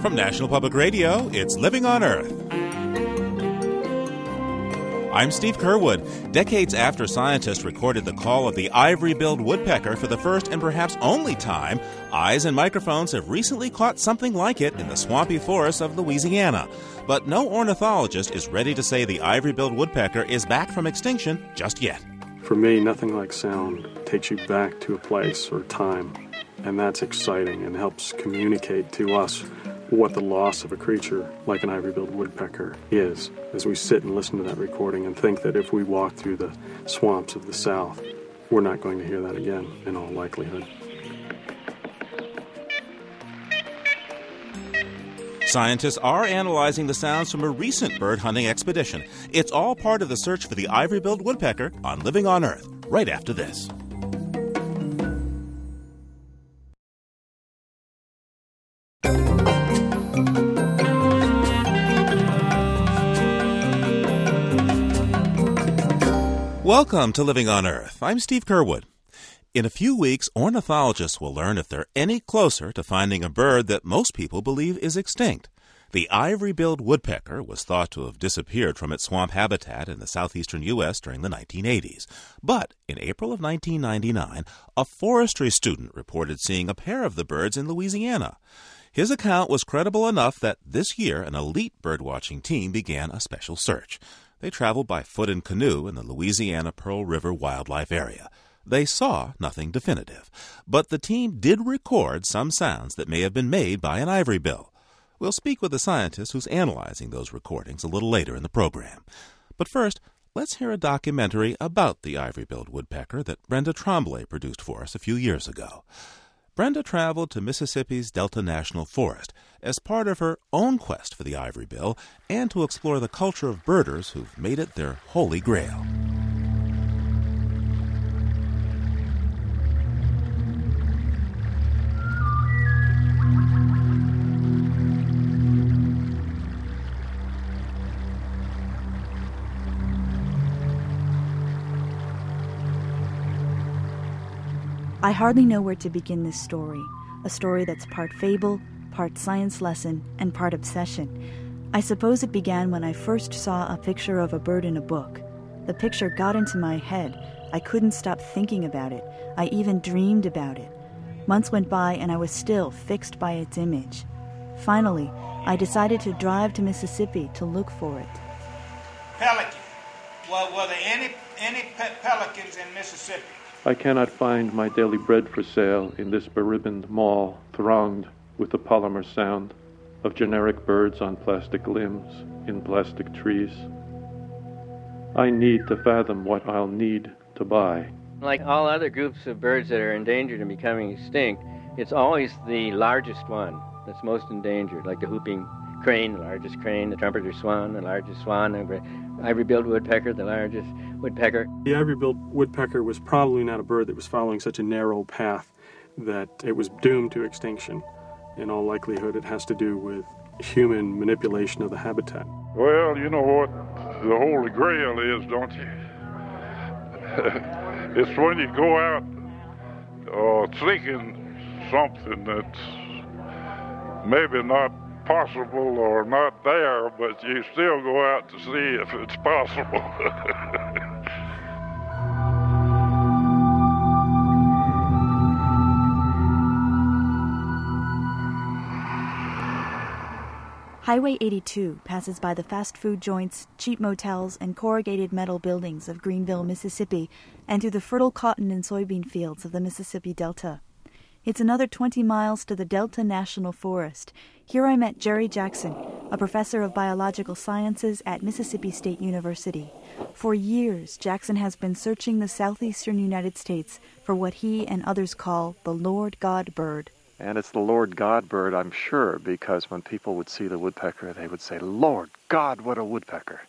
From National Public Radio, it's Living on Earth. I'm Steve Curwood. Decades after scientists recorded the call of the ivory billed woodpecker for the first and perhaps only time, eyes and microphones have recently caught something like it in the swampy forests of Louisiana. But no ornithologist is ready to say the ivory billed woodpecker is back from extinction just yet. For me, nothing like sound takes you back to a place or time, and that's exciting and helps communicate to us what the loss of a creature like an ivory billed woodpecker is as we sit and listen to that recording and think that if we walk through the swamps of the South, we're not going to hear that again in all likelihood. Scientists are analyzing the sounds from a recent bird hunting expedition. It's all part of the search for the ivory billed woodpecker on Living on Earth, right after this. Welcome to Living on Earth. I'm Steve Curwood. In a few weeks, ornithologists will learn if they're any closer to finding a bird that most people believe is extinct. The ivory billed woodpecker was thought to have disappeared from its swamp habitat in the southeastern U.S. during the 1980s. But in April of 1999, a forestry student reported seeing a pair of the birds in Louisiana. His account was credible enough that this year an elite birdwatching team began a special search. They traveled by foot and canoe in the Louisiana Pearl River Wildlife Area. They saw nothing definitive, but the team did record some sounds that may have been made by an ivory bill. We'll speak with a scientist who's analyzing those recordings a little later in the program. But first, let's hear a documentary about the ivory billed woodpecker that Brenda Tremblay produced for us a few years ago. Brenda traveled to Mississippi's Delta National Forest as part of her own quest for the ivory bill and to explore the culture of birders who've made it their holy grail. I hardly know where to begin this story, a story that's part fable, part science lesson, and part obsession. I suppose it began when I first saw a picture of a bird in a book. The picture got into my head. I couldn't stop thinking about it. I even dreamed about it. Months went by and I was still fixed by its image. Finally, I decided to drive to Mississippi to look for it. Pelican. Well, were there any, any pe- pelicans in Mississippi? I cannot find my daily bread for sale in this beribboned mall thronged with the polymer sound of generic birds on plastic limbs in plastic trees. I need to fathom what I'll need to buy. Like all other groups of birds that are endangered and becoming extinct, it's always the largest one that's most endangered, like the whooping crane, the largest crane, the trumpeter swan, the largest swan, the ivory-billed woodpecker, the largest woodpecker. The ivory-billed woodpecker was probably not a bird that was following such a narrow path that it was doomed to extinction. In all likelihood, it has to do with human manipulation of the habitat. Well, you know what the Holy Grail is, don't you? it's when you go out uh, seeking something that's maybe not possible or not there, but you still go out to see if it's possible. Highway 82 passes by the fast food joints, cheap motels, and corrugated metal buildings of Greenville, Mississippi, and through the fertile cotton and soybean fields of the Mississippi Delta. It's another 20 miles to the Delta National Forest. Here I met Jerry Jackson, a professor of biological sciences at Mississippi State University. For years, Jackson has been searching the southeastern United States for what he and others call the Lord God bird. And it's the Lord God bird, I'm sure, because when people would see the woodpecker, they would say, Lord God, what a woodpecker.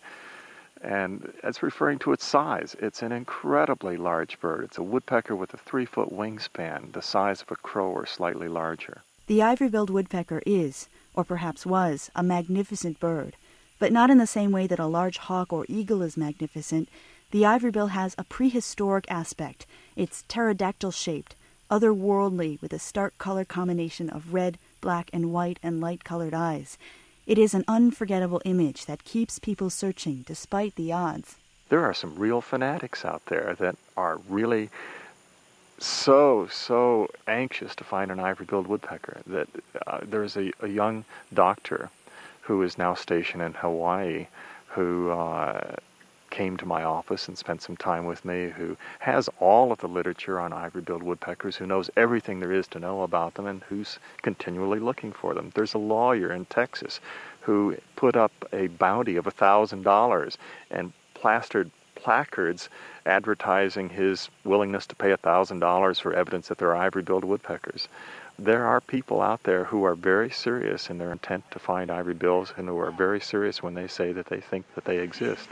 And it's referring to its size. It's an incredibly large bird. It's a woodpecker with a three foot wingspan, the size of a crow or slightly larger. The ivory billed woodpecker is, or perhaps was, a magnificent bird, but not in the same way that a large hawk or eagle is magnificent. The ivory bill has a prehistoric aspect. It's pterodactyl shaped, otherworldly with a stark color combination of red, black and white and light colored eyes. It is an unforgettable image that keeps people searching despite the odds. There are some real fanatics out there that are really so, so anxious to find an ivory-billed woodpecker that uh, there's a, a, young doctor who is now stationed in Hawaii who uh, came to my office and spent some time with me, who has all of the literature on ivory-billed woodpeckers, who knows everything there is to know about them, and who's continually looking for them. There's a lawyer in Texas who put up a bounty of $1,000 and plastered placards advertising his willingness to pay $1,000 for evidence that there are ivory-billed woodpeckers. There are people out there who are very serious in their intent to find ivory bills and who are very serious when they say that they think that they exist.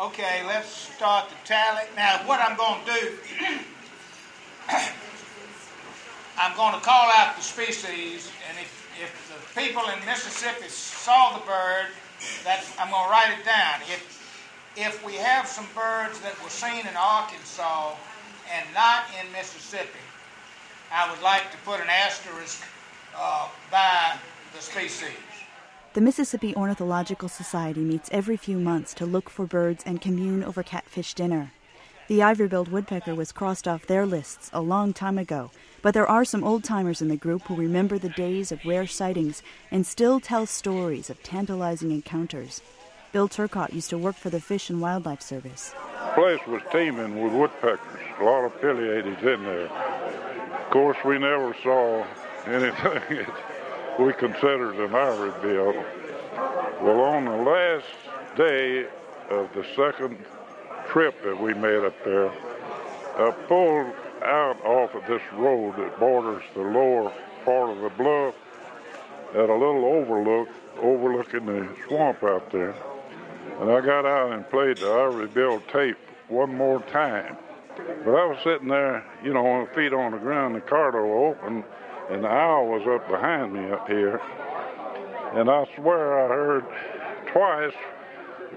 Okay, let's start the tally. Now, what I'm going to do, I'm going to call out the species, and if, if the people in Mississippi saw the bird, that's, I'm going to write it down. If, if we have some birds that were seen in Arkansas and not in Mississippi, I would like to put an asterisk uh, by the species. The Mississippi Ornithological Society meets every few months to look for birds and commune over catfish dinner. The ivory-billed woodpecker was crossed off their lists a long time ago, but there are some old-timers in the group who remember the days of rare sightings and still tell stories of tantalizing encounters. Bill Turcott used to work for the Fish and Wildlife Service. The place was teeming with woodpeckers, a lot of pileated in there. Of course, we never saw anything we considered an ivory bill. Well, on the last day of the second trip that we made up there, I pulled out off of this road that borders the lower part of the bluff at a little overlook overlooking the swamp out there. And I got out and played the ivory bill tape one more time. But I was sitting there, you know, on feet on the ground, the car door open, and the owl was up behind me up here. And I swear I heard twice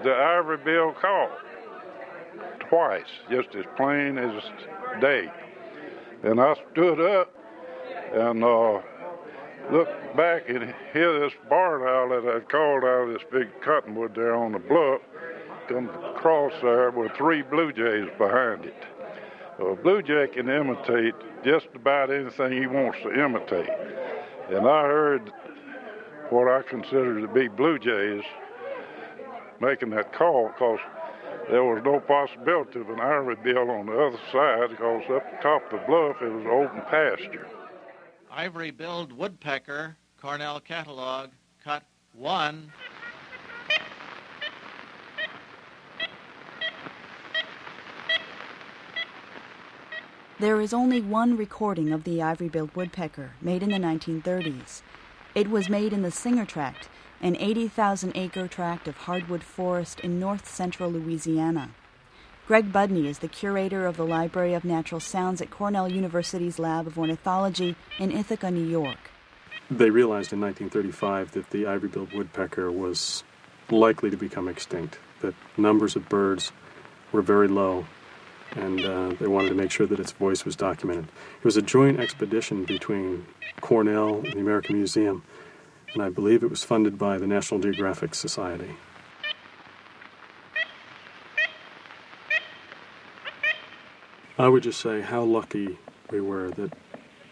the ivory bill call. Twice, just as plain as day. And I stood up and uh, looked back and hear this barn owl that I'd called out of this big cottonwood there on the bluff come across there with three blue jays behind it. A blue jay can imitate just about anything he wants to imitate. And I heard what I consider to be blue jays making that call because there was no possibility of an ivory bill on the other side because up the top of the bluff it was open pasture. Ivory billed woodpecker, Cornell catalog, cut one. There is only one recording of the ivory-billed woodpecker, made in the 1930s. It was made in the Singer Tract, an 80,000-acre tract of hardwood forest in north-central Louisiana. Greg Budney is the curator of the Library of Natural Sounds at Cornell University's Lab of Ornithology in Ithaca, New York. They realized in 1935 that the ivory-billed woodpecker was likely to become extinct, that numbers of birds were very low and uh, they wanted to make sure that its voice was documented. It was a joint expedition between Cornell and the American Museum, and I believe it was funded by the National Geographic Society. I would just say how lucky we were that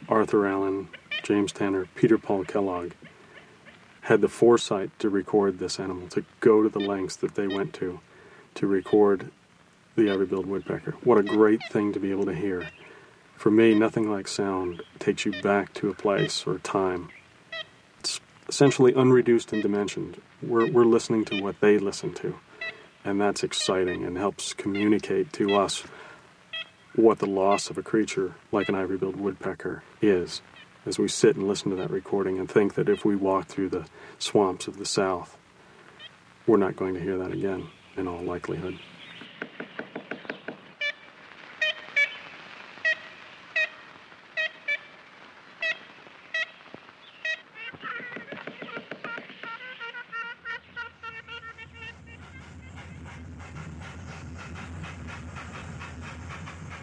Arthur Allen, James Tanner, Peter Paul Kellogg had the foresight to record this animal, to go to the lengths that they went to to record the ivory-billed woodpecker. What a great thing to be able to hear. For me, nothing like sound takes you back to a place or time. It's essentially unreduced in dimension. We're, we're listening to what they listen to, and that's exciting and helps communicate to us what the loss of a creature like an ivory-billed woodpecker is as we sit and listen to that recording and think that if we walk through the swamps of the South, we're not going to hear that again in all likelihood.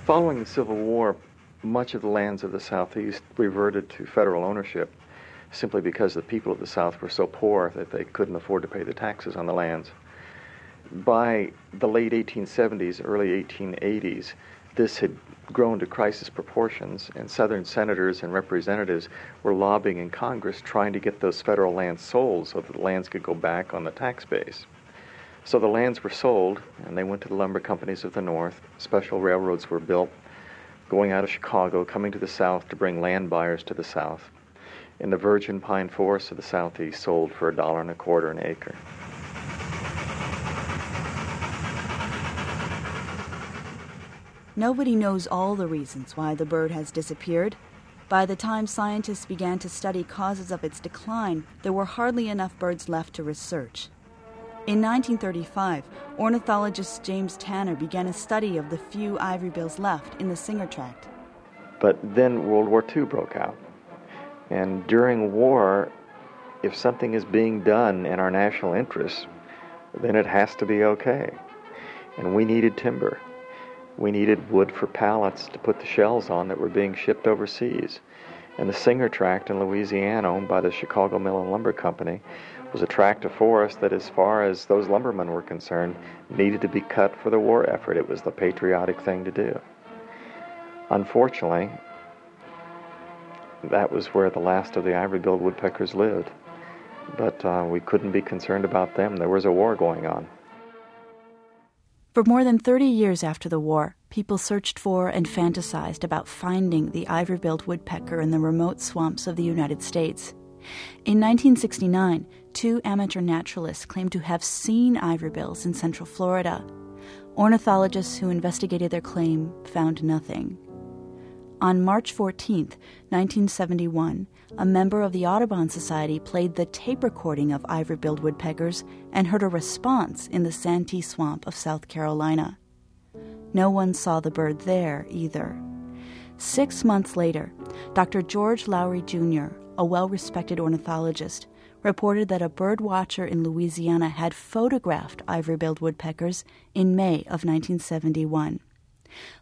Following the Civil War, much of the lands of the Southeast reverted to federal ownership. simply because the people of the South were so poor that they couldn't afford to pay the taxes on the lands. By the late 1870s, early 1880s, this had grown to crisis proportions, and Southern senators and representatives were lobbying in Congress trying to get those federal lands sold so that the lands could go back on the tax base. So the lands were sold, and they went to the lumber companies of the North. Special railroads were built, going out of Chicago, coming to the South to bring land buyers to the South. And the virgin pine forests of the Southeast sold for a dollar and a quarter an acre. Nobody knows all the reasons why the bird has disappeared. By the time scientists began to study causes of its decline, there were hardly enough birds left to research. In 1935, ornithologist James Tanner began a study of the few ivory bills left in the Singer Tract. But then World War II broke out. And during war, if something is being done in our national interests, then it has to be okay. And we needed timber. We needed wood for pallets to put the shells on that were being shipped overseas. And the Singer Tract in Louisiana, owned by the Chicago Mill and Lumber Company, was a tract of forest that, as far as those lumbermen were concerned, needed to be cut for the war effort. It was the patriotic thing to do. Unfortunately, that was where the last of the ivory-billed woodpeckers lived. But uh, we couldn't be concerned about them. There was a war going on. For more than 30 years after the war, people searched for and fantasized about finding the ivory billed woodpecker in the remote swamps of the United States. In 1969, two amateur naturalists claimed to have seen ivory bills in central Florida. Ornithologists who investigated their claim found nothing. On March 14, 1971, a member of the Audubon Society played the tape recording of ivory billed woodpeckers and heard a response in the Santee Swamp of South Carolina. No one saw the bird there either. Six months later, Dr. George Lowery Jr., a well respected ornithologist, reported that a bird watcher in Louisiana had photographed ivory billed woodpeckers in May of 1971.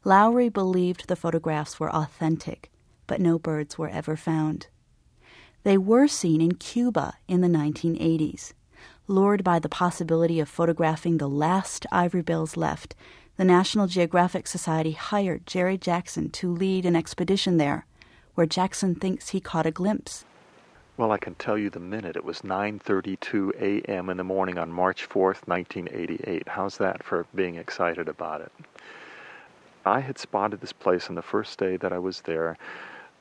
Lowery believed the photographs were authentic, but no birds were ever found. They were seen in Cuba in the 1980s. Lured by the possibility of photographing the last ivory bills left, the National Geographic Society hired Jerry Jackson to lead an expedition there, where Jackson thinks he caught a glimpse. Well, I can tell you the minute. It was 9:32 a.m. in the morning on March 4th, 1988. How's that for being excited about it? I had spotted this place on the first day that I was there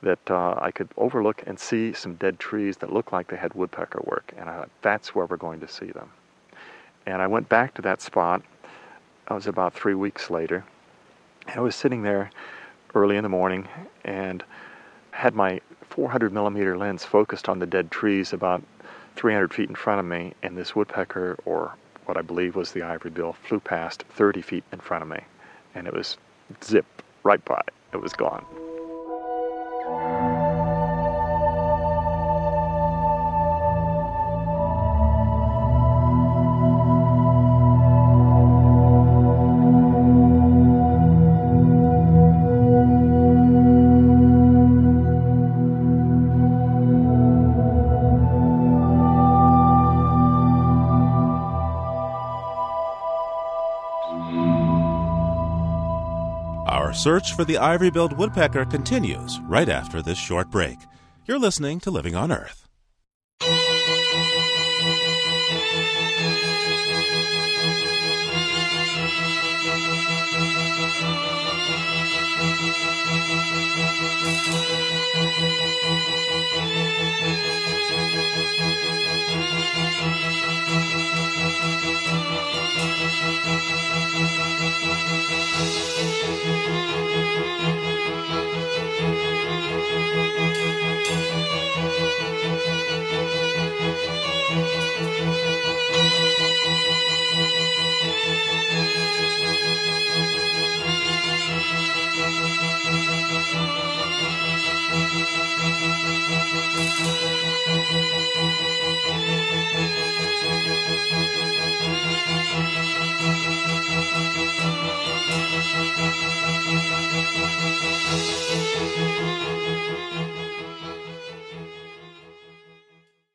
that uh, I could overlook and see some dead trees that looked like they had woodpecker work. And I thought, that's where we're going to see them. And I went back to that spot. I was about three weeks later. And I was sitting there early in the morning and had my 400 millimeter lens focused on the dead trees about 300 feet in front of me. And this woodpecker, or what I believe was the ivory bill, flew past 30 feet in front of me. And it was zip right by. It was gone. Search for the ivory billed woodpecker continues right after this short break. You're listening to Living on Earth.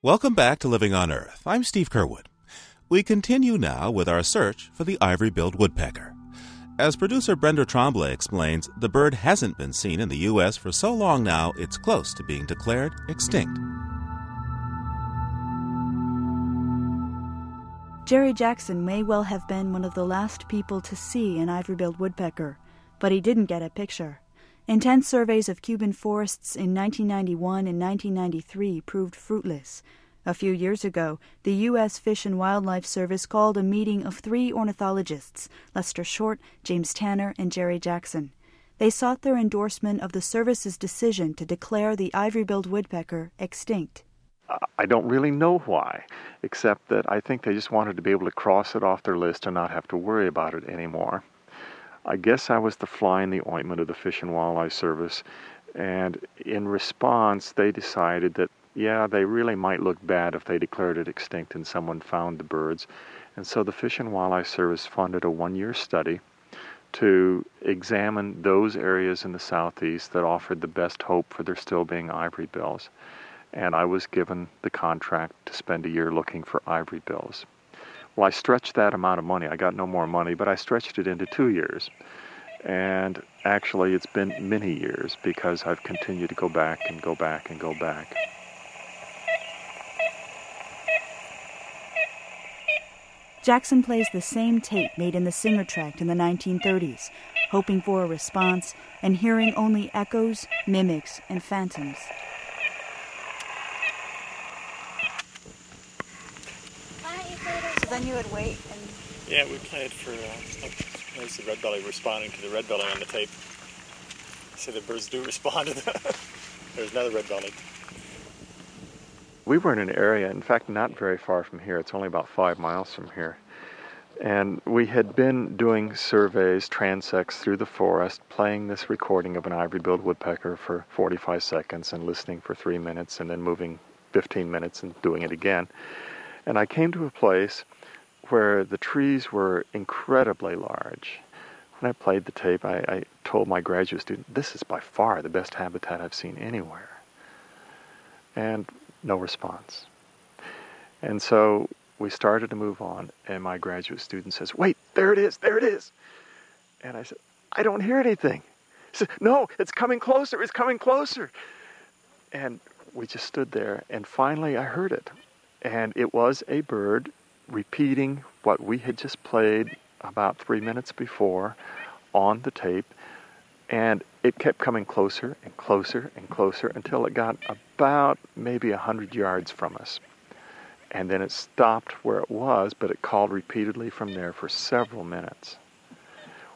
Welcome back to Living on Earth. I'm Steve Curwood. We continue now with our search for the ivory billed woodpecker. As producer Brenda Tremblay explains, the bird hasn't been seen in the U.S. for so long now it's close to being declared extinct. Jerry Jackson may well have been one of the last people to see an ivory billed woodpecker, but he didn't get a picture. Intense surveys of Cuban forests in 1991 and 1993 proved fruitless. A few years ago, the U.S. Fish and Wildlife Service called a meeting of three ornithologists Lester Short, James Tanner, and Jerry Jackson. They sought their endorsement of the service's decision to declare the ivory billed woodpecker extinct. I don't really know why, except that I think they just wanted to be able to cross it off their list and not have to worry about it anymore. I guess I was the fly in the ointment of the Fish and Wildlife Service, and in response, they decided that, yeah, they really might look bad if they declared it extinct and someone found the birds. And so the Fish and Wildlife Service funded a one year study to examine those areas in the southeast that offered the best hope for there still being ivory bills. And I was given the contract to spend a year looking for ivory bills. Well, I stretched that amount of money. I got no more money, but I stretched it into two years. And actually, it's been many years because I've continued to go back and go back and go back. Jackson plays the same tape made in the Singer Tract in the 1930s, hoping for a response and hearing only echoes, mimics, and phantoms. Then you would wait and. Yeah, we played for. Uh, there's the red belly responding to the red belly on the tape. So the birds do respond to that. There's another red belly. We were in an area, in fact, not very far from here. It's only about five miles from here. And we had been doing surveys, transects through the forest, playing this recording of an ivory billed woodpecker for 45 seconds and listening for three minutes and then moving 15 minutes and doing it again. And I came to a place where the trees were incredibly large. When I played the tape, I, I told my graduate student, this is by far the best habitat I've seen anywhere. And no response. And so we started to move on, and my graduate student says, Wait, there it is, there it is. And I said, I don't hear anything. He said, No, it's coming closer, it's coming closer. And we just stood there, and finally I heard it. And it was a bird repeating what we had just played about three minutes before on the tape. And it kept coming closer and closer and closer until it got about maybe a hundred yards from us. And then it stopped where it was, but it called repeatedly from there for several minutes.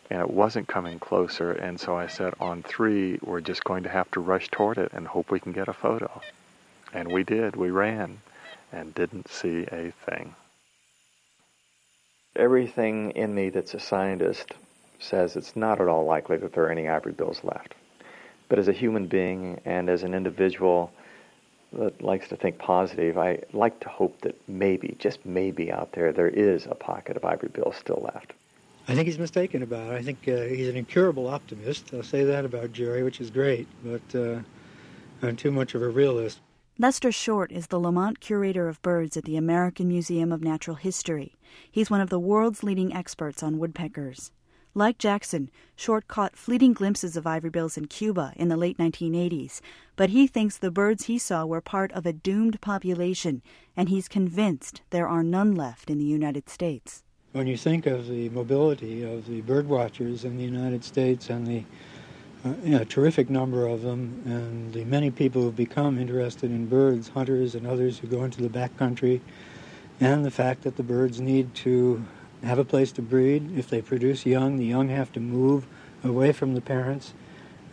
And it wasn't coming closer, and so I said, on three, we're just going to have to rush toward it and hope we can get a photo. And we did. We ran and didn't see a thing. Everything in me that's a scientist says it's not at all likely that there are any ivory bills left. But as a human being and as an individual that likes to think positive, I like to hope that maybe, just maybe out there, there is a pocket of ivory bills still left. I think he's mistaken about it. I think uh, he's an incurable optimist. I'll say that about Jerry, which is great, but uh, I'm too much of a realist. Lester Short is the Lamont Curator of Birds at the American Museum of Natural History. He's one of the world's leading experts on woodpeckers. Like Jackson, Short caught fleeting glimpses of ivory bills in Cuba in the late 1980s, but he thinks the birds he saw were part of a doomed population, and he's convinced there are none left in the United States. When you think of the mobility of the bird watchers in the United States and the uh, a terrific number of them, and the many people who've become interested in birds, hunters and others who go into the backcountry, and the fact that the birds need to have a place to breed. If they produce young, the young have to move away from the parents.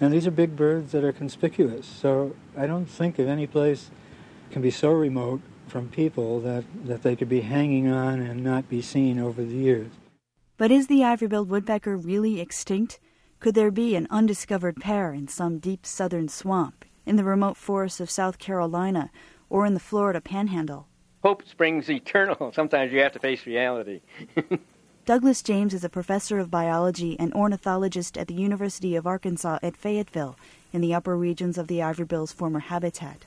And these are big birds that are conspicuous. So I don't think of any place can be so remote from people that, that they could be hanging on and not be seen over the years. But is the ivory-billed woodpecker really extinct? Could there be an undiscovered pair in some deep southern swamp, in the remote forests of South Carolina, or in the Florida panhandle? Hope springs eternal. Sometimes you have to face reality. Douglas James is a professor of biology and ornithologist at the University of Arkansas at Fayetteville, in the upper regions of the ivory bill's former habitat.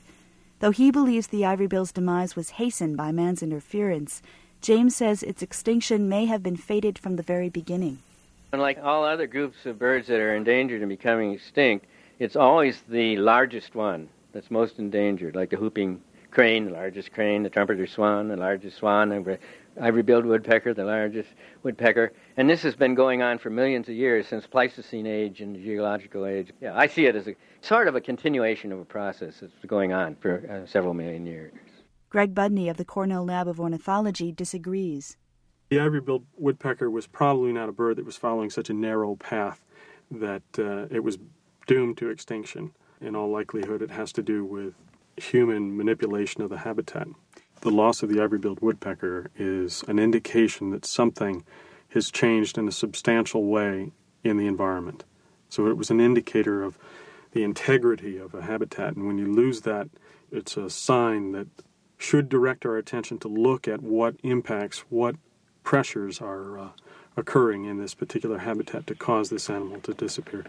Though he believes the ivory bill's demise was hastened by man's interference, James says its extinction may have been fated from the very beginning. Unlike all other groups of birds that are endangered and becoming extinct, it's always the largest one that's most endangered, like the whooping crane, the largest crane, the trumpeter swan, the largest swan, the ivory-billed woodpecker, the largest woodpecker. And this has been going on for millions of years since Pleistocene age and geological age. Yeah, I see it as a sort of a continuation of a process that's going on for uh, several million years. Greg Budney of the Cornell Lab of Ornithology disagrees. The ivory-billed woodpecker was probably not a bird that was following such a narrow path that uh, it was doomed to extinction. In all likelihood, it has to do with human manipulation of the habitat. The loss of the ivory-billed woodpecker is an indication that something has changed in a substantial way in the environment. So it was an indicator of the integrity of a habitat, and when you lose that, it's a sign that should direct our attention to look at what impacts, what pressures are uh, occurring in this particular habitat to cause this animal to disappear.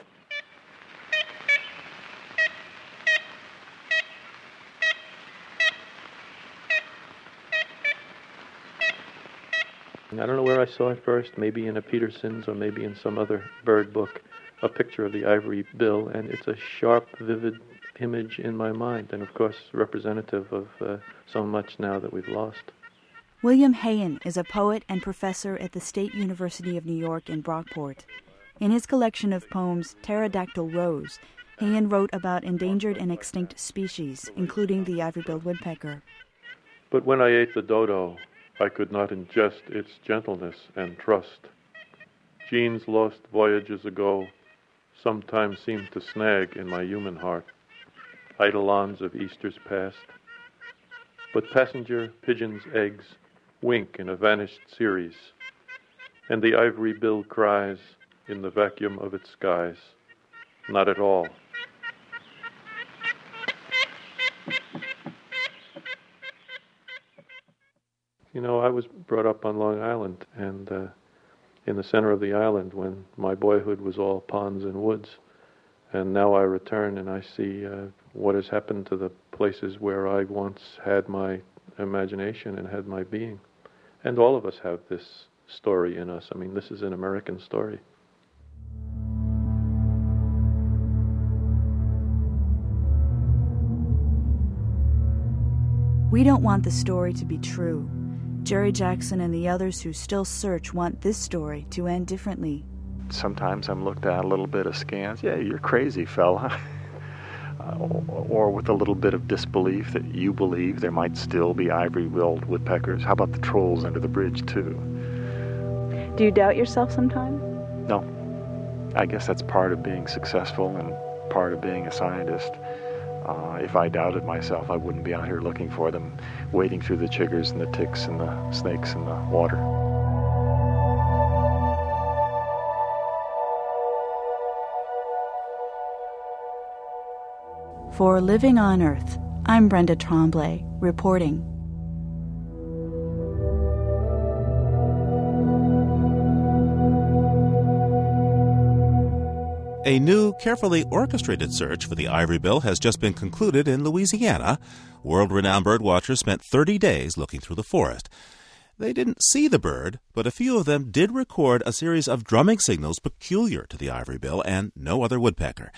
I don't know where I saw it first, maybe in a Peterson's or maybe in some other bird book, a picture of the ivory bill, and it's a sharp, vivid image in my mind, and of course, representative of uh, so much now that we've lost. William Heyen is a poet and professor at the State University of New York in Brockport. In his collection of poems, Pterodactyl Rose, Heyen wrote about endangered and extinct species, including the ivory-billed woodpecker. But when I ate the dodo, I could not ingest its gentleness and trust. Jean's lost voyages ago sometimes seemed to snag in my human heart, eidolons of Easter's past. But passenger pigeon's eggs wink in a vanished series, and the ivory bill cries in the vacuum of its skies, not at all. You know, I was brought up on Long Island and uh, in the center of the island when my boyhood was all ponds and woods. And now I return and I see uh, what has happened to the places where I once had my imagination and had my being. And all of us have this story in us. I mean, this is an American story. We don't want the story to be true. Jerry Jackson and the others who still search want this story to end differently. Sometimes I'm looked at a little bit askance. Yeah, you're crazy, fella. uh, or, or, with a little bit of disbelief that you believe there might still be ivory-billed woodpeckers. How about the trolls under the bridge, too? Do you doubt yourself sometimes? No. I guess that's part of being successful and part of being a scientist. Uh, if I doubted myself, I wouldn't be out here looking for them, wading through the chiggers and the ticks and the snakes in the water. For Living on Earth, I'm Brenda Tremblay, reporting. A new, carefully orchestrated search for the ivory bill has just been concluded in Louisiana. World renowned birdwatchers spent 30 days looking through the forest. They didn't see the bird, but a few of them did record a series of drumming signals peculiar to the ivory bill and no other woodpecker.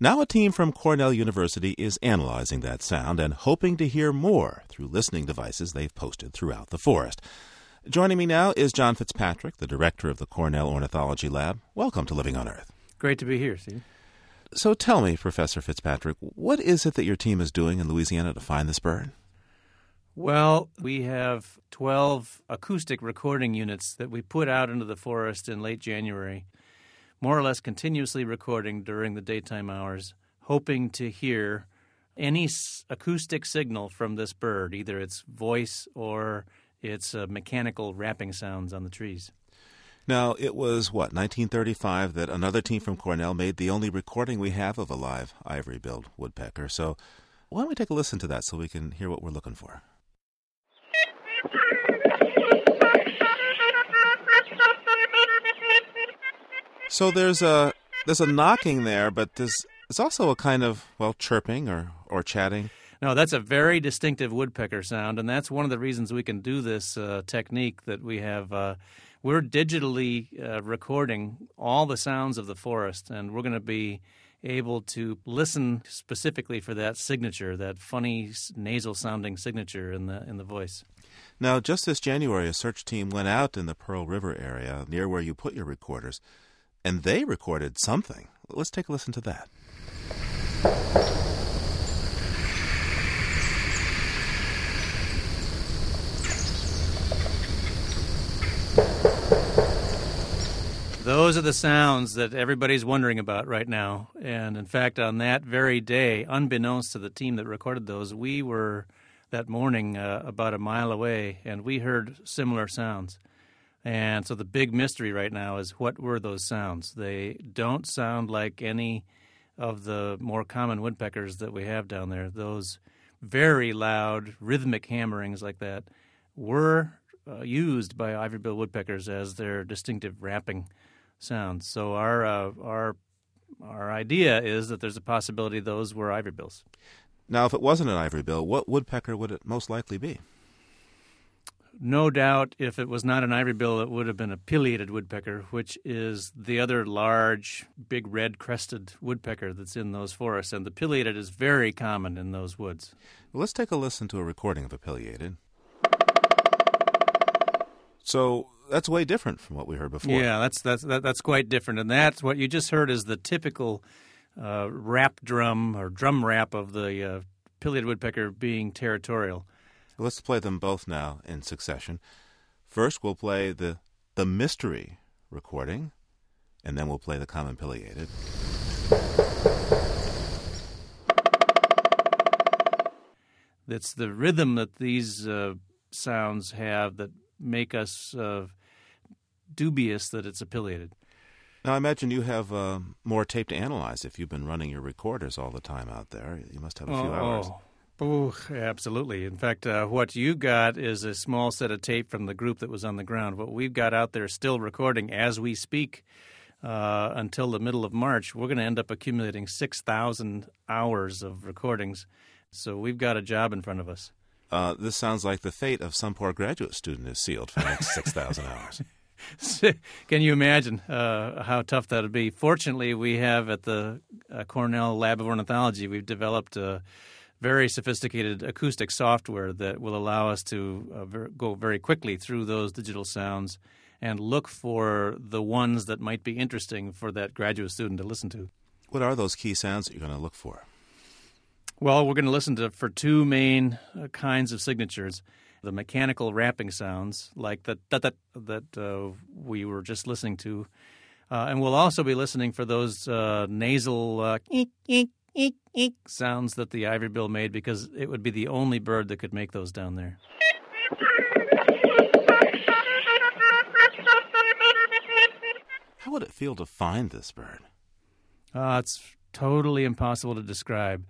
Now, a team from Cornell University is analyzing that sound and hoping to hear more through listening devices they've posted throughout the forest. Joining me now is John Fitzpatrick, the director of the Cornell Ornithology Lab. Welcome to Living on Earth. Great to be here, Steve. So tell me, Professor Fitzpatrick, what is it that your team is doing in Louisiana to find this bird? Well, we have 12 acoustic recording units that we put out into the forest in late January, more or less continuously recording during the daytime hours, hoping to hear any acoustic signal from this bird, either its voice or its uh, mechanical rapping sounds on the trees. Now, it was, what, 1935 that another team from Cornell made the only recording we have of a live ivory billed woodpecker. So, why don't we take a listen to that so we can hear what we're looking for? So there's a there's a knocking there, but there's there's also a kind of well chirping or or chatting. No, that's a very distinctive woodpecker sound, and that's one of the reasons we can do this uh, technique that we have. Uh, we're digitally uh, recording all the sounds of the forest, and we're going to be able to listen specifically for that signature, that funny nasal sounding signature in the in the voice. Now, just this January, a search team went out in the Pearl River area near where you put your recorders, and they recorded something. Let's take a listen to that. Those are the sounds that everybody's wondering about right now. And in fact, on that very day, unbeknownst to the team that recorded those, we were that morning uh, about a mile away and we heard similar sounds. And so the big mystery right now is what were those sounds? They don't sound like any of the more common woodpeckers that we have down there. Those very loud, rhythmic hammerings like that were uh, used by ivory-billed woodpeckers as their distinctive rapping sounds. So our uh, our our idea is that there's a possibility those were ivory bills. Now, if it wasn't an ivory bill, what woodpecker would it most likely be? No doubt, if it was not an ivory bill, it would have been a pileated woodpecker, which is the other large, big red crested woodpecker that's in those forests. And the pileated is very common in those woods. Well, let's take a listen to a recording of a pileated. So that's way different from what we heard before. Yeah, that's that's that, that's quite different, and that's what you just heard is the typical uh, rap drum or drum rap of the uh, pileated woodpecker being territorial. Let's play them both now in succession. First, we'll play the the mystery recording, and then we'll play the common pileated. It's the rhythm that these uh, sounds have that make us uh, dubious that it's pileated. Now, I imagine you have uh, more tape to analyze if you've been running your recorders all the time out there. You must have a few oh, hours. Oh, absolutely. In fact, uh, what you got is a small set of tape from the group that was on the ground. What we've got out there still recording as we speak uh, until the middle of March, we're going to end up accumulating 6,000 hours of recordings. So we've got a job in front of us. Uh, this sounds like the fate of some poor graduate student is sealed for the next 6,000 hours. Can you imagine uh, how tough that would be? Fortunately, we have at the uh, Cornell Lab of Ornithology, we've developed a very sophisticated acoustic software that will allow us to uh, ver- go very quickly through those digital sounds and look for the ones that might be interesting for that graduate student to listen to. What are those key sounds that you're going to look for? Well, we're going to listen to for two main uh, kinds of signatures the mechanical rapping sounds like that that that, that uh, we were just listening to, uh, and we'll also be listening for those uh, nasal uh, eek, eek, eek, eek sounds that the ivory bill made because it would be the only bird that could make those down there. How would it feel to find this bird? Uh, it's totally impossible to describe.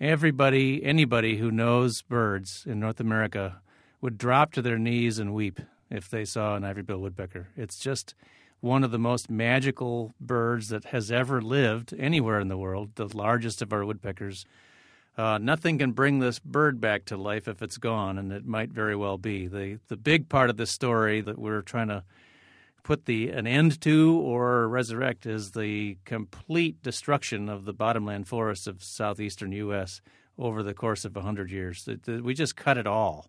Everybody, anybody who knows birds in North America would drop to their knees and weep if they saw an ivory-billed woodpecker. It's just one of the most magical birds that has ever lived anywhere in the world, the largest of our woodpeckers. Uh, nothing can bring this bird back to life if it's gone, and it might very well be. The, the big part of this story that we're trying to put the an end to or resurrect is the complete destruction of the bottomland forests of southeastern U.S. over the course of 100 years. We just cut it all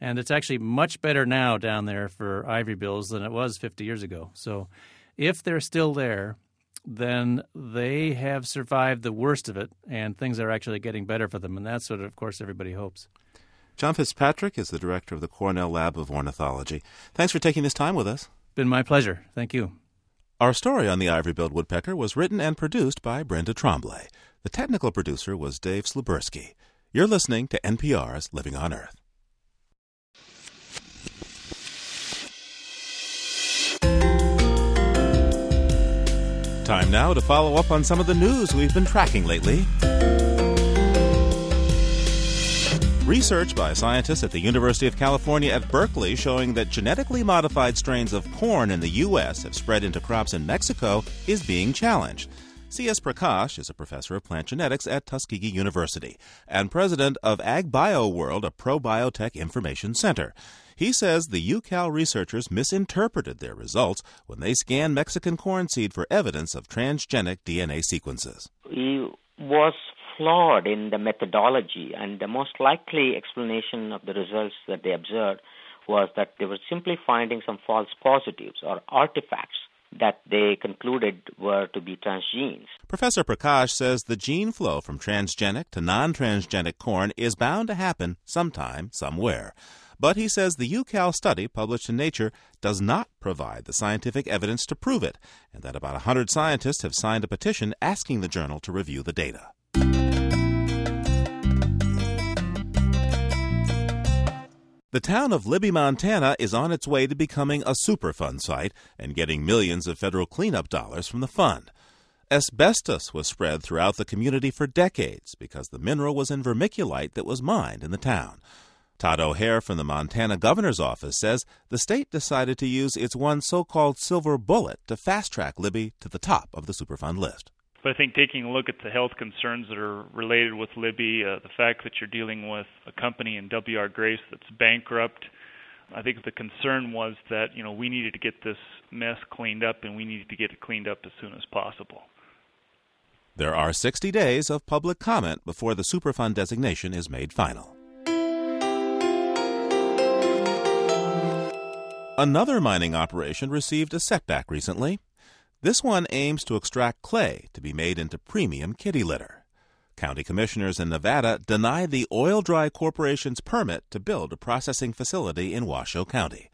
and it's actually much better now down there for ivory bills than it was 50 years ago. So, if they're still there, then they have survived the worst of it, and things are actually getting better for them, and that's what, of course, everybody hopes. John Fitzpatrick is the director of the Cornell Lab of Ornithology. Thanks for taking this time with us. Been my pleasure. Thank you. Our story on the ivory-billed woodpecker was written and produced by Brenda Tremblay. The technical producer was Dave Slubersky. You're listening to NPR's Living on Earth. Time now to follow up on some of the news we've been tracking lately. Research by scientists at the University of California at Berkeley showing that genetically modified strains of corn in the U.S. have spread into crops in Mexico is being challenged. C.S. Prakash is a professor of plant genetics at Tuskegee University and president of AgBio World, a pro-biotech information center. He says the UCal researchers misinterpreted their results when they scanned Mexican corn seed for evidence of transgenic DNA sequences. He was flawed in the methodology, and the most likely explanation of the results that they observed was that they were simply finding some false positives or artifacts that they concluded were to be transgenes. Professor Prakash says the gene flow from transgenic to non transgenic corn is bound to happen sometime, somewhere. But he says the UCal study published in Nature does not provide the scientific evidence to prove it, and that about 100 scientists have signed a petition asking the journal to review the data. The town of Libby, Montana is on its way to becoming a Superfund site and getting millions of federal cleanup dollars from the fund. Asbestos was spread throughout the community for decades because the mineral was in vermiculite that was mined in the town. Todd O'Hair from the Montana governor's office says the state decided to use its one so called silver bullet to fast track Libby to the top of the Superfund list. But I think taking a look at the health concerns that are related with Libby, uh, the fact that you're dealing with a company in W.R. Grace that's bankrupt, I think the concern was that you know we needed to get this mess cleaned up and we needed to get it cleaned up as soon as possible. There are 60 days of public comment before the Superfund designation is made final. Another mining operation received a setback recently. This one aims to extract clay to be made into premium kitty litter. County commissioners in Nevada denied the Oil-Dri Corporation's permit to build a processing facility in Washoe County.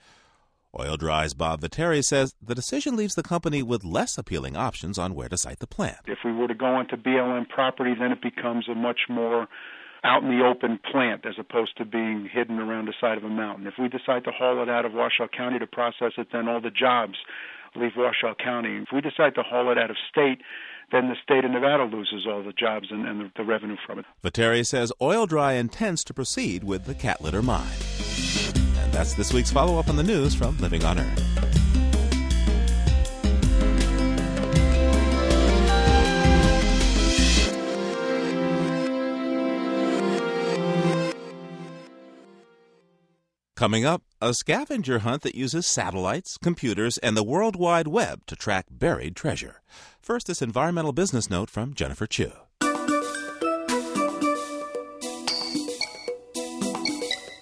Oil-Dri's Bob Viteri says the decision leaves the company with less appealing options on where to site the plant. If we were to go onto BLM property, then it becomes a much more out in the open plant as opposed to being hidden around the side of a mountain. If we decide to haul it out of Washoe County to process it, then all the jobs leave Washoe County. If we decide to haul it out of state, then the state of Nevada loses all the jobs and, and the, the, revenue from it. Viteri says Oil-Dri intends to proceed with the cat litter mine. And that's this week's follow up on the news from Living on Earth. Coming up, a scavenger hunt that uses satellites, computers, and the World Wide Web to track buried treasure. First, this environmental business note from Jennifer Chu.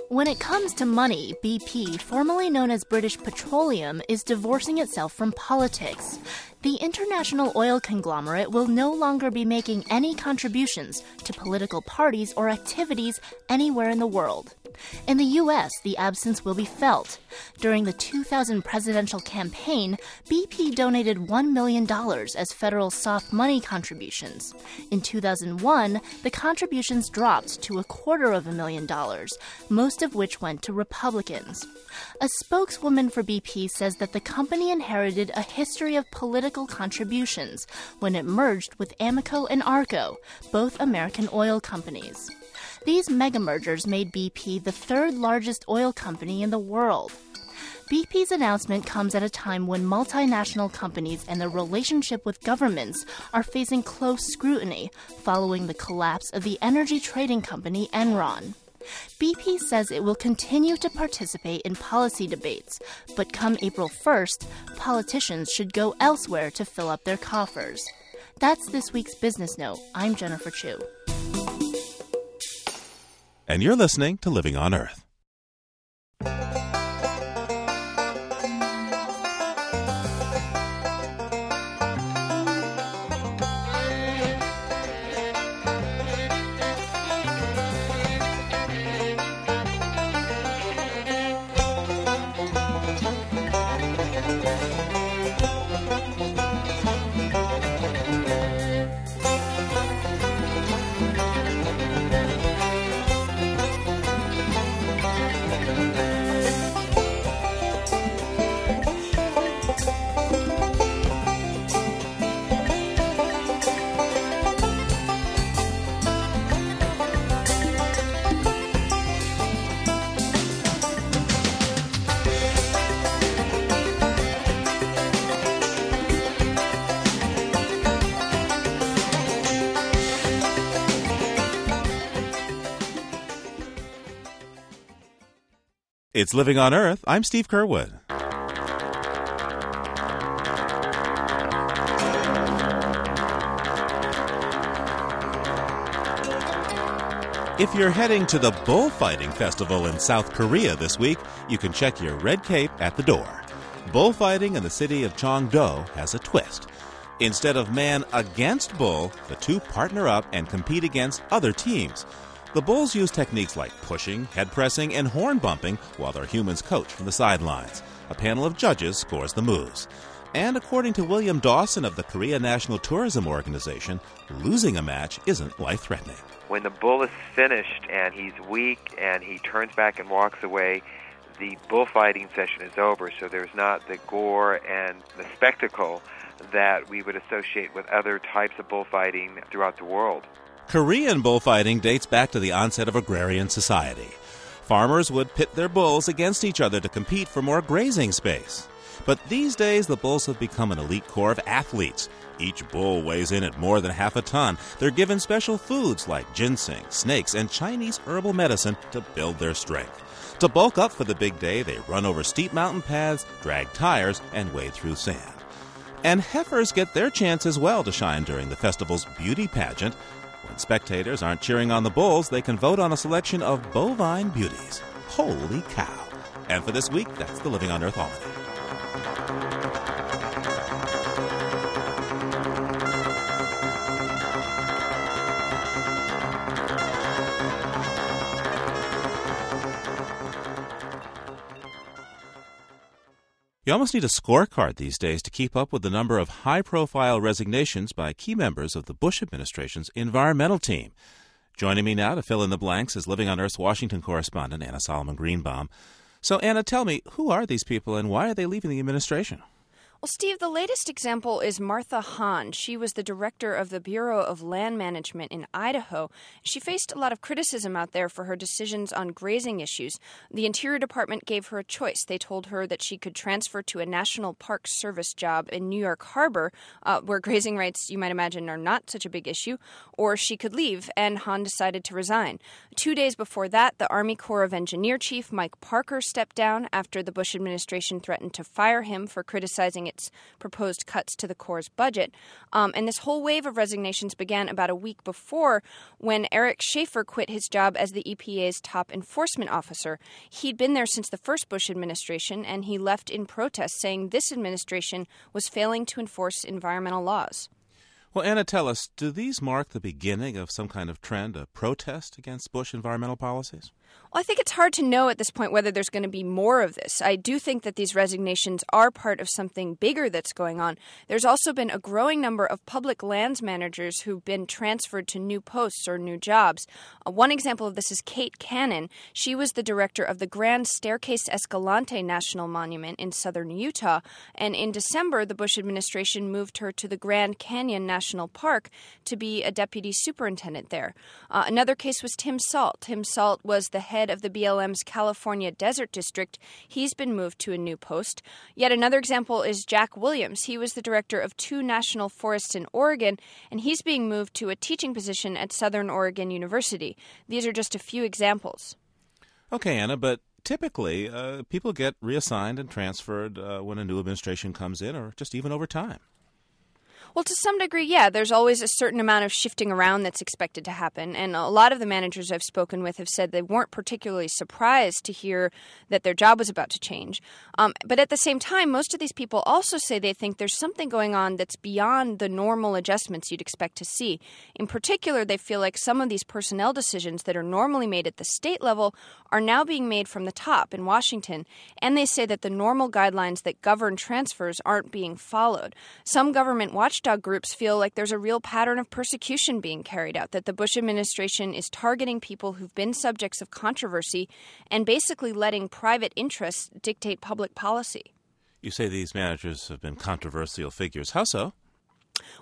When it comes to money, BP, formerly known as British Petroleum, is divorcing itself from politics. The international oil conglomerate will no longer be making any contributions to political parties or activities anywhere in the world. In the U.S., the absence will be felt. During the 2000 presidential campaign, BP donated $1 million as federal soft money contributions. In 2001, the contributions dropped to a quarter of a million dollars, most of which went to Republicans. A spokeswoman for BP says that the company inherited a history of political contributions when it merged with Amoco and Arco, both American oil companies. These mega mergers made BP the third largest oil company in the world. BP's announcement comes at a time when multinational companies and their relationship with governments are facing close scrutiny following the collapse of the energy trading company Enron. BP says it will continue to participate in policy debates, but come April 1st, politicians should go elsewhere to fill up their coffers. That's this week's Business Note. I'm Jennifer Chu and you're listening to Living on Earth. It's Living on Earth. I'm Steve Curwood. If you're heading to the Bullfighting Festival in South Korea this week, you can check your red cape at the door. Bullfighting in the city of Cheongdo has a twist. Instead of man against bull, the two partner up and compete against other teams. The bulls use techniques like pushing, head pressing, and horn bumping while their humans coach from the sidelines. A panel of judges scores the moves. And according to William Dawson of the Korea National Tourism Organization, losing a match isn't life threatening when the bull is finished and he's weak and he turns back and walks away, the bullfighting session is over. So there's not the gore and the spectacle that we would associate with other types of bullfighting throughout the world. Korean bullfighting dates back to the onset of agrarian society. Farmers would pit their bulls against each other to compete for more grazing space. But these days, the bulls have become an elite corps of athletes each bull weighs in at more than half a ton. They're given special foods like ginseng, snakes, and Chinese herbal medicine to build their strength. To bulk up for the big day, they run over steep mountain paths, drag tires, and wade through sand. And heifers get their chance as well to shine during the festival's beauty pageant. Spectators aren't cheering on the bulls, they can vote on a selection of bovine beauties. Holy cow! And for this week, that's the Living on Earth Almanac. You almost need a scorecard these days to keep up with the number of high profile resignations by key members of the Bush administration's environmental team. Joining me now to fill in the blanks is Living on Earth's Washington correspondent, Anna Solomon Greenbaum. So, Anna, tell me, who are these people and why are they leaving the administration? Well, Steve, the latest example is Martha Hahn. She was the director of the Bureau of Land Management in Idaho. She faced a lot of criticism out there for her decisions on grazing issues. The Interior Department gave her a choice. They told her that she could transfer to a National Park Service job in New York Harbor, uh, where grazing rights, you might imagine, are not such a big issue, or she could leave, and Hahn decided to resign. Two days before that, the Army Corps of Engineer Chief Mike Parker stepped down after the Bush administration threatened to fire him for criticizing its proposed cuts to the Corps' budget. Um, and this whole wave of resignations began about a week before when Eric Schaeffer quit his job as the EPA's top enforcement officer. He'd been there since the first Bush administration, and he left in protest, saying this administration was failing to enforce environmental laws. Well, Anna, tell us, do these mark the beginning of some kind of trend, a protest against Bush environmental policies? Well, I think it's hard to know at this point whether there's going to be more of this. I do think that these resignations are part of something bigger that's going on. There's also been a growing number of public lands managers who've been transferred to new posts or new jobs. Uh, one example of this is Kate Cannon. She was the director of the Grand Staircase Escalante National Monument in southern Utah, and in December, the Bush administration moved her to the Grand Canyon National Park to be a deputy superintendent there. Uh, another case was Tim Salt. Tim Salt was the head head of the BLM's California Desert District. He's been moved to a new post. Yet another example is Jack Williams. He was the director of two national forests in Oregon, and he's being moved to a teaching position at Southern Oregon University. These are just a few examples. Okay, Anna, but typically uh, people get reassigned and transferred uh, when a new administration comes in or just even over time. Well, to some degree, yeah. There's always a certain amount of shifting around that's expected to happen. And a lot of the managers I've spoken with have said they weren't particularly surprised to hear that their job was about to change. Um, but at the same time, most of these people also say they think there's something going on that's beyond the normal adjustments you'd expect to see. In particular, they feel like some of these personnel decisions that are normally made at the state level are now being made from the top in Washington. And they say that the normal guidelines that govern transfers aren't being followed. Some government watch watchdog groups feel like there's a real pattern of persecution being carried out, that the Bush administration is targeting people who've been subjects of controversy and basically letting private interests dictate public policy. You say these managers have been controversial figures. How so?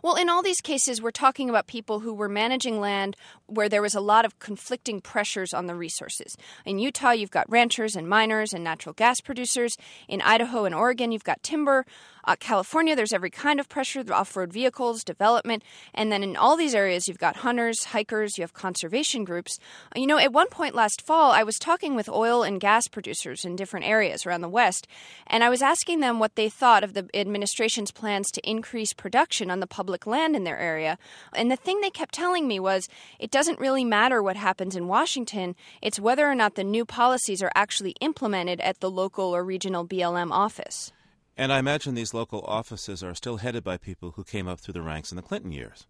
Well, in all these cases, we're talking about people who were managing land where there was a lot of conflicting pressures on the resources. In Utah, you've got ranchers and miners and natural gas producers. In Idaho and Oregon, you've got timber. Uh, California, there's every kind of pressure off road vehicles, development, and then in all these areas, you've got hunters, hikers, you have conservation groups. Uh, you know, at one point last fall, I was talking with oil and gas producers in different areas around the West, and I was asking them what they thought of the administration's plans to increase production on the public land in their area. And the thing they kept telling me was it doesn't really matter what happens in Washington, it's whether or not the new policies are actually implemented at the local or regional BLM office. And I imagine these local offices are still headed by people who came up through the ranks in the Clinton years.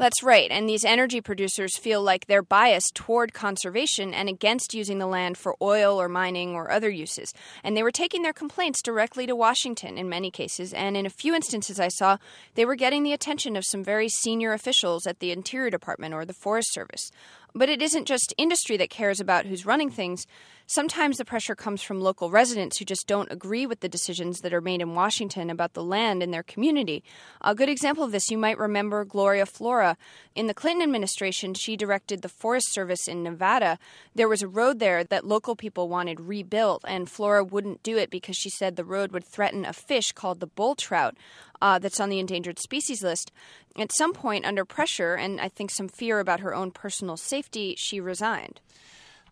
That's right. And these energy producers feel like they're biased toward conservation and against using the land for oil or mining or other uses. And they were taking their complaints directly to Washington in many cases. And in a few instances I saw, they were getting the attention of some very senior officials at the Interior Department or the Forest Service. But it isn't just industry that cares about who's running things. Sometimes the pressure comes from local residents who just don't agree with the decisions that are made in Washington about the land in their community. A good example of this, you might remember Gloria Flora. In the Clinton administration, she directed the Forest Service in Nevada. There was a road there that local people wanted rebuilt, and Flora wouldn't do it because she said the road would threaten a fish called the bull trout. Uh, that's on the endangered species list. At some point, under pressure and I think some fear about her own personal safety, she resigned.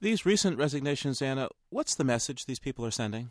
These recent resignations, Anna, what's the message these people are sending?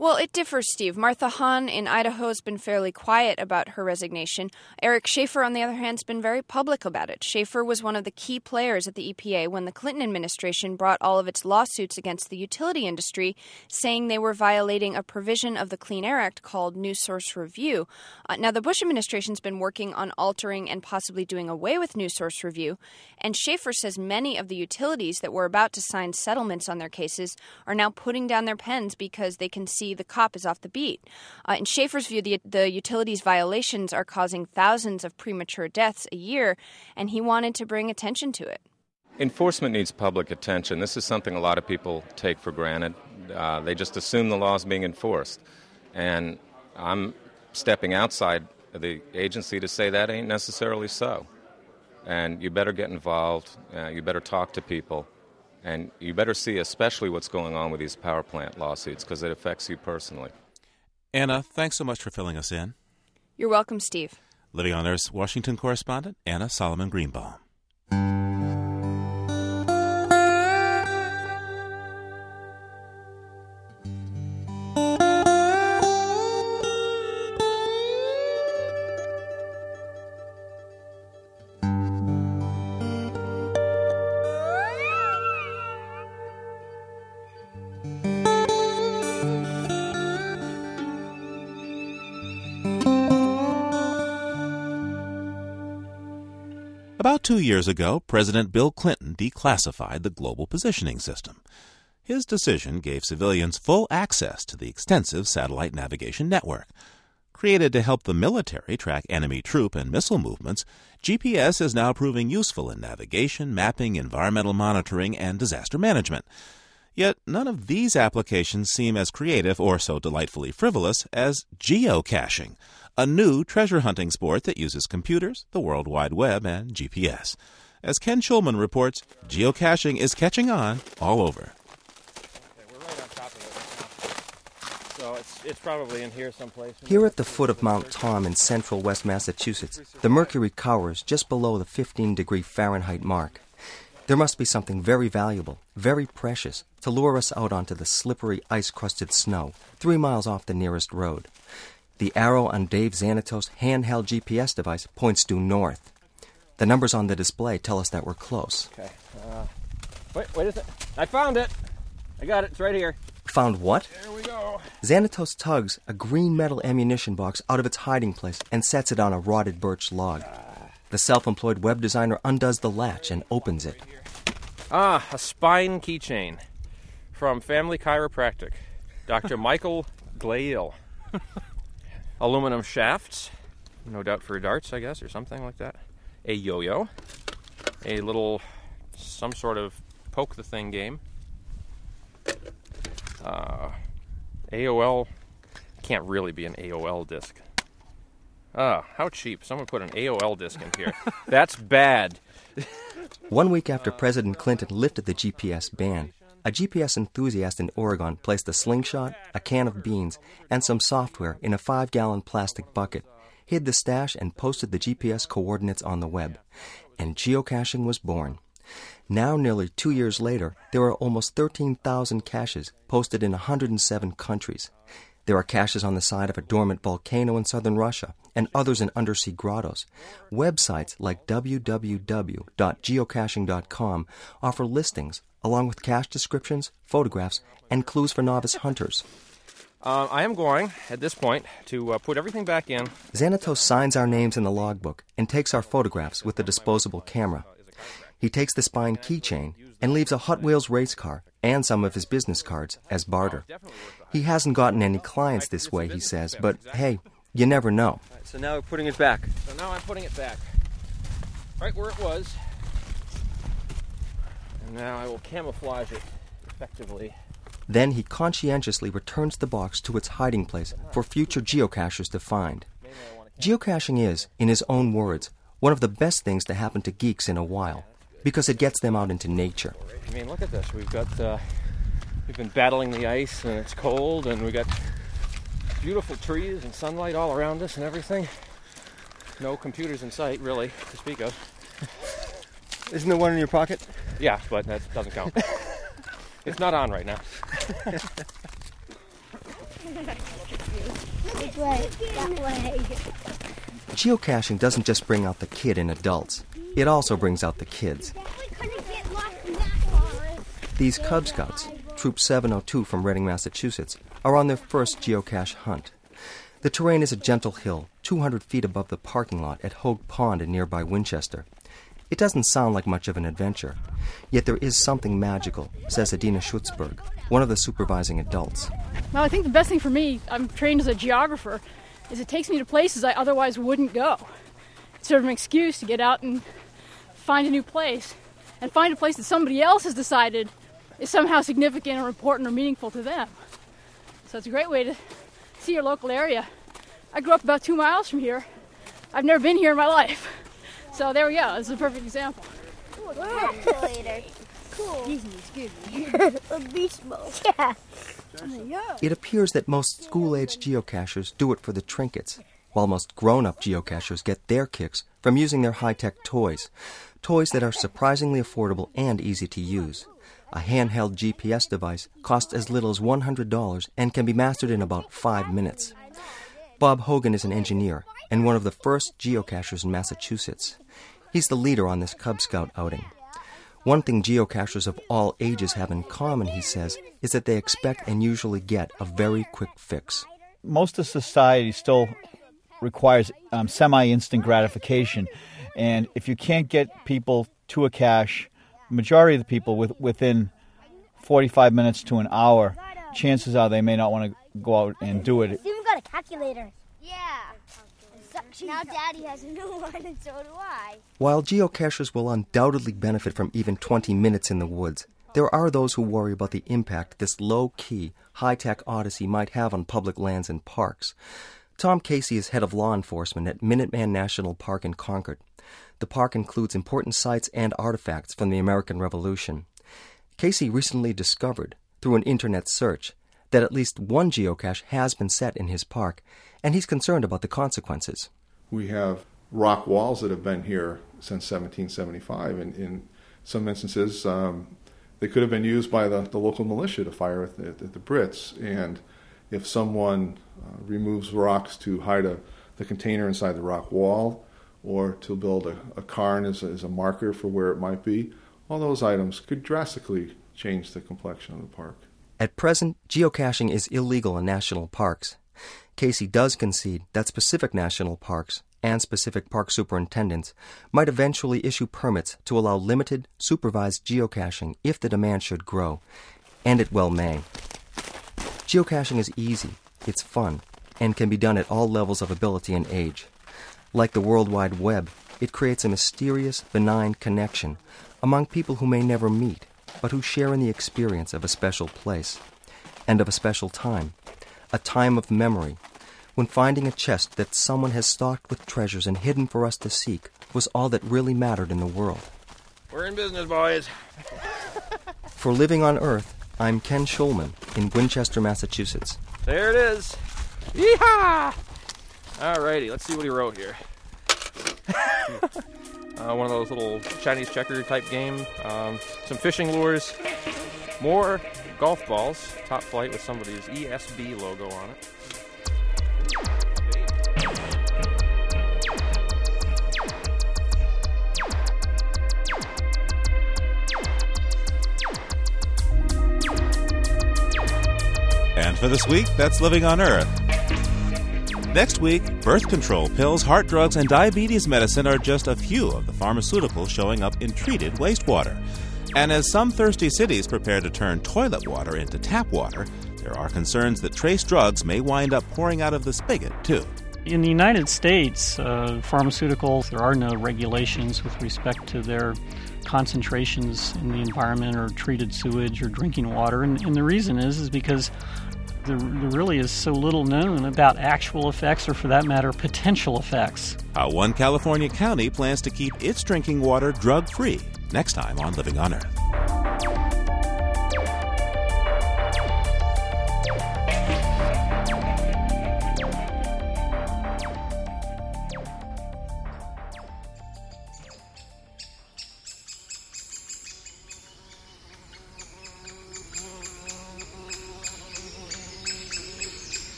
Well, it differs, Steve. Martha Hahn in Idaho has been fairly quiet about her resignation. Eric Schaeffer, on the other hand, has been very public about it. Schaeffer was one of the key players at the EPA when the Clinton administration brought all of its lawsuits against the utility industry, saying they were violating a provision of the Clean Air Act called New Source Review. Uh, now, the Bush administration's been working on altering and possibly doing away with New Source Review, and Schaeffer says many of the utilities that were about to sign settlements on their cases are now putting down their pens because they can see the cop is off the beat. Uh, in Schaeffer's view, the, the utilities violations are causing thousands of premature deaths a year, and he wanted to bring attention to it. Enforcement needs public attention. This is something a lot of people take for granted. Uh, they just assume the law is being enforced. And I'm stepping outside the agency to say that ain't necessarily so. And you better get involved, uh, you better talk to people. And you better see especially what's going on with these power plant lawsuits because it affects you personally. Anna, thanks so much for filling us in. You're welcome, Steve. Living on Earth's Washington correspondent, Anna Solomon Greenbaum. Two years ago, President Bill Clinton declassified the Global Positioning System. His decision gave civilians full access to the extensive satellite navigation network. Created to help the military track enemy troop and missile movements, GPS is now proving useful in navigation, mapping, environmental monitoring, and disaster management. Yet none of these applications seem as creative or so delightfully frivolous as geocaching, a new treasure hunting sport that uses computers, the World Wide Web, and GPS. As Ken Shulman reports, geocaching is catching on all over. So it's, it's probably in here someplace. Here at the foot of Mount Tom in central West Massachusetts, the mercury cowers just below the 15 degree Fahrenheit mark. There must be something very valuable, very precious, to lure us out onto the slippery, ice crusted snow, three miles off the nearest road. The arrow on Dave Xanatos' handheld GPS device points due north. The numbers on the display tell us that we're close. Okay. Uh, wait, wait a second. I found it. I got it. It's right here. Found what? There we go. Xanatos tugs a green metal ammunition box out of its hiding place and sets it on a rotted birch log. The self employed web designer undoes the latch and opens it. Ah, a spine keychain from Family Chiropractic. Dr. Michael Glail. Aluminum shafts, no doubt for darts, I guess, or something like that. A yo yo. A little, some sort of poke the thing game. Uh, AOL can't really be an AOL disk. Ah, how cheap. Someone put an AOL disk in here. That's bad. One week after President Clinton lifted the GPS ban, a GPS enthusiast in Oregon placed a slingshot, a can of beans, and some software in a five gallon plastic bucket, hid the stash, and posted the GPS coordinates on the web. And geocaching was born. Now, nearly two years later, there are almost 13,000 caches posted in 107 countries. There are caches on the side of a dormant volcano in southern Russia and others in undersea grottos. Websites like www.geocaching.com offer listings along with cache descriptions, photographs, and clues for novice hunters. Uh, I am going, at this point, to uh, put everything back in. Xanatos signs our names in the logbook and takes our photographs with the disposable camera. He takes the spine keychain and leaves a Hot Wheels race car and some of his business cards as barter. He hasn't gotten any clients this way, he says, but hey, you never know. So now we're putting it back. So now I'm putting it back. Right where it was. And now I will camouflage it effectively. Then he conscientiously returns the box to its hiding place for future geocachers to find. Geocaching is, in his own words, one of the best things to happen to geeks in a while because it gets them out into nature. I mean, look at this. We've got uh, we've been battling the ice and it's cold and we got beautiful trees and sunlight all around us and everything. No computers in sight, really, to speak of. Isn't there one in your pocket? Yeah, but that doesn't count. it's not on right now. Which way? That way. Geocaching doesn't just bring out the kid in adults, it also brings out the kids. These Cub Scouts, Troop 702 from Reading, Massachusetts, are on their first geocache hunt. The terrain is a gentle hill, 200 feet above the parking lot at Hogue Pond in nearby Winchester. It doesn't sound like much of an adventure, yet there is something magical, says Adena Schutzberg, one of the supervising adults. Well, I think the best thing for me, I'm trained as a geographer, is it takes me to places I otherwise wouldn't go. It's sort of an excuse to get out and find a new place and find a place that somebody else has decided is somehow significant or important or meaningful to them. So it's a great way to see your local area. I grew up about two miles from here. I've never been here in my life. So there we go. This is a perfect example. Ooh, calculator. cool. Excuse me. a beast mode. Yeah. It appears that most school age geocachers do it for the trinkets, while most grown up geocachers get their kicks from using their high tech toys. Toys that are surprisingly affordable and easy to use. A handheld GPS device costs as little as $100 and can be mastered in about five minutes. Bob Hogan is an engineer and one of the first geocachers in Massachusetts. He's the leader on this Cub Scout outing. One thing geocachers of all ages have in common, he says, is that they expect and usually get a very quick fix. Most of society still requires um, semi instant gratification. And if you can't get people to a cache, majority of the people with, within 45 minutes to an hour, chances are they may not want to go out and do it. It's even got a calculator. Yeah. Now Daddy has a new one, and so do I. While geocachers will undoubtedly benefit from even 20 minutes in the woods, there are those who worry about the impact this low key, high tech odyssey might have on public lands and parks. Tom Casey is head of law enforcement at Minuteman National Park in Concord. The park includes important sites and artifacts from the American Revolution. Casey recently discovered, through an internet search, that at least one geocache has been set in his park, and he's concerned about the consequences. We have rock walls that have been here since 1775, and in some instances, um, they could have been used by the, the local militia to fire at the, at the Brits. And if someone uh, removes rocks to hide a, the container inside the rock wall, or to build a, a cairn as a, as a marker for where it might be, all those items could drastically change the complexion of the park. At present, geocaching is illegal in national parks. Casey does concede that specific national parks and specific park superintendents might eventually issue permits to allow limited, supervised geocaching if the demand should grow, and it well may. Geocaching is easy, it's fun, and can be done at all levels of ability and age. Like the World Wide Web, it creates a mysterious, benign connection among people who may never meet, but who share in the experience of a special place and of a special time, a time of memory, when finding a chest that someone has stocked with treasures and hidden for us to seek was all that really mattered in the world. We're in business, boys. For Living on Earth, I'm Ken Shulman in Winchester, Massachusetts. There it is. Yeehaw! Alrighty, let's see what he wrote here. uh, one of those little Chinese checker type game. Um, some fishing lures. More golf balls. Top flight with somebody's ESB logo on it. And for this week, that's Living on Earth. Next week, birth control pills, heart drugs, and diabetes medicine are just a few of the pharmaceuticals showing up in treated wastewater. And as some thirsty cities prepare to turn toilet water into tap water, there are concerns that trace drugs may wind up pouring out of the spigot, too. In the United States, uh, pharmaceuticals, there are no regulations with respect to their concentrations in the environment or treated sewage or drinking water. And, and the reason is, is because there, there really is so little known about actual effects or, for that matter, potential effects. How one California county plans to keep its drinking water drug free. Next time on Living on Earth.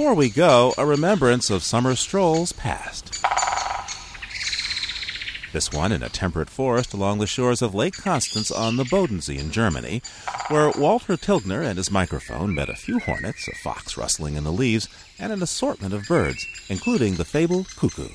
Before we go, a remembrance of summer strolls past. This one in a temperate forest along the shores of Lake Constance on the Bodensee in Germany, where Walter Tilgner and his microphone met a few hornets, a fox rustling in the leaves, and an assortment of birds, including the fabled cuckoo.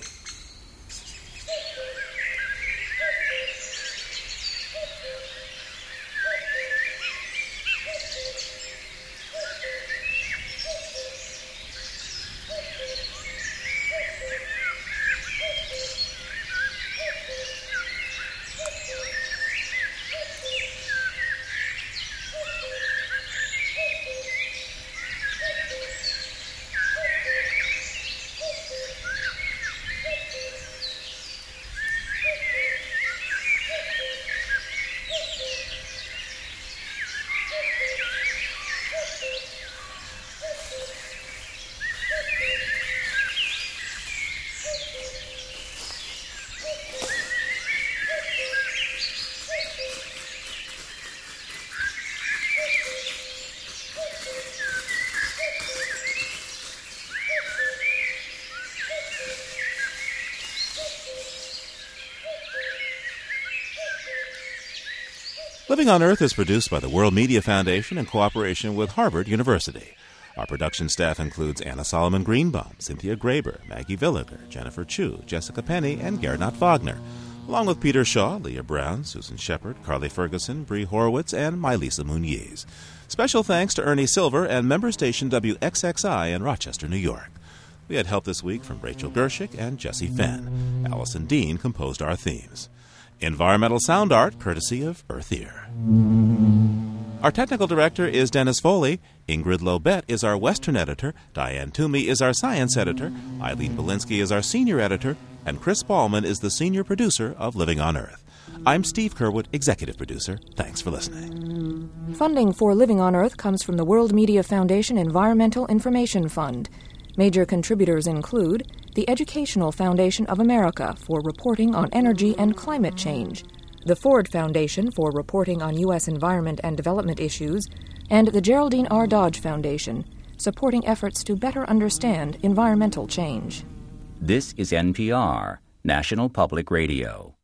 Living on Earth is produced by the World Media Foundation in cooperation with Harvard University. Our production staff includes Anna Solomon Greenbaum, Cynthia Graber, Maggie Villiger, Jennifer Chu, Jessica Penny, and Gernot Wagner, along with Peter Shaw, Leah Brown, Susan Shepard, Carly Ferguson, Bree Horowitz, and Mylisa Muniz. Special thanks to Ernie Silver and member station WXXI in Rochester, New York. We had help this week from Rachel Gershick and Jesse Fenn. Allison Dean composed our themes. Environmental sound art courtesy of Earth Ear. Our technical director is Dennis Foley. Ingrid Lobet is our Western editor. Diane Toomey is our science editor. Eileen Bolinsky is our senior editor. And Chris Ballman is the senior producer of Living on Earth. I'm Steve Curwood, executive producer. Thanks for listening. Funding for Living on Earth comes from the World Media Foundation Environmental Information Fund. Major contributors include the Educational Foundation of America for reporting on energy and climate change, the Ford Foundation for reporting on U.S. environment and development issues, and the Geraldine R. Dodge Foundation, supporting efforts to better understand environmental change. This is NPR, National Public Radio.